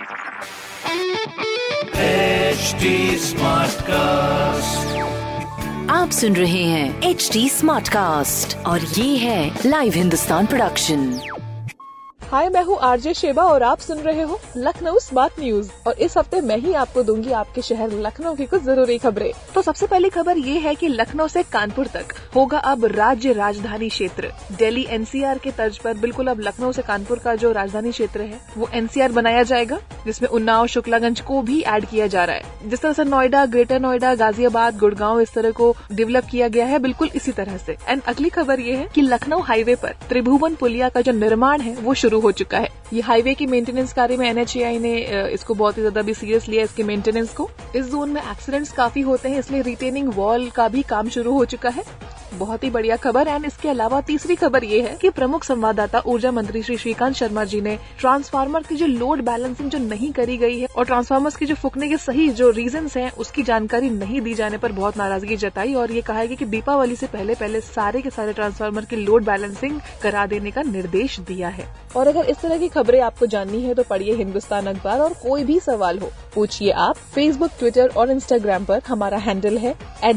HD Smartcast. आप सुन रहे हैं एच डी स्मार्ट कास्ट और ये है लाइव हिंदुस्तान प्रोडक्शन हाय, मैं हूँ आरजे शेबा और आप सुन रहे हो लखनऊ स्मार्ट न्यूज़ और इस हफ़्ते मैं ही आपको दूँगी आपके शहर लखनऊ की कुछ ज़रूरी खबरें। तो सबसे पहली खबर ये है कि लखनऊ से कानपुर तक होगा अब राज्य राजधानी क्षेत्र। दिल्ली एनसीआर के तर्ज पर बिल्कुल अब लखनऊ से कानपुर का जो राजधानी क्षेत्र है, वो एनसीआर बनाया जाएगा, जिसमें उन्नाव, शुक्लागंज को भी ऐड किया जा रहा है। जिस तरह से नोएडा, ग्रेटर नोएडा, गाजियाबाद, गुड़गांव इस तरह को डेवलप किया गया है, बिल्कुल इसी तरह से। एंड अगली खबर ये है कि लखनऊ हाईवे पर त्रिभुवन पुलिया का जो निर्माण है, वो शुरू हो चुका है। ये हाईवे की मेंटेनेंस कार्य में एनएचएआई ने इसको बहुत ही ज़्यादा भी सीरियस लिया इसके मेंटेनेंस को। इस जोन में एक्सीडेंट्स काफ़ी होते हैं, इसलिए रिटेनिंग वॉल का भी काम शुरू हो चुका है। बहुत ही बढ़िया खबर एंड इसके अलावा तीसरी खबर ये है कि प्रमुख संवाददाता ऊर्जा मंत्री श्री श्रीकांत शर्मा जी ने ट्रांसफार्मर की जो लोड बैलेंसिंग जो नहीं करी गई है और ट्रांसफार्मर्स की जो फूकने के सही जो रीजन हैं, उसकी जानकारी नहीं दी जाने पर बहुत नाराज़गी जताई और ये कहा है कि दीपावली से पहले पहले सारे के सारे ट्रांसफार्मर की लोड बैलेंसिंग करा देने का निर्देश दिया है। और अगर इस तरह की खबरें आपको जाननी है तो पढ़िए हिंदुस्तान अखबार और कोई भी सवाल हो, पूछिए आप फेसबुक ट्विटर और इंस्टाग्राम पर। हमारा हैंडल है at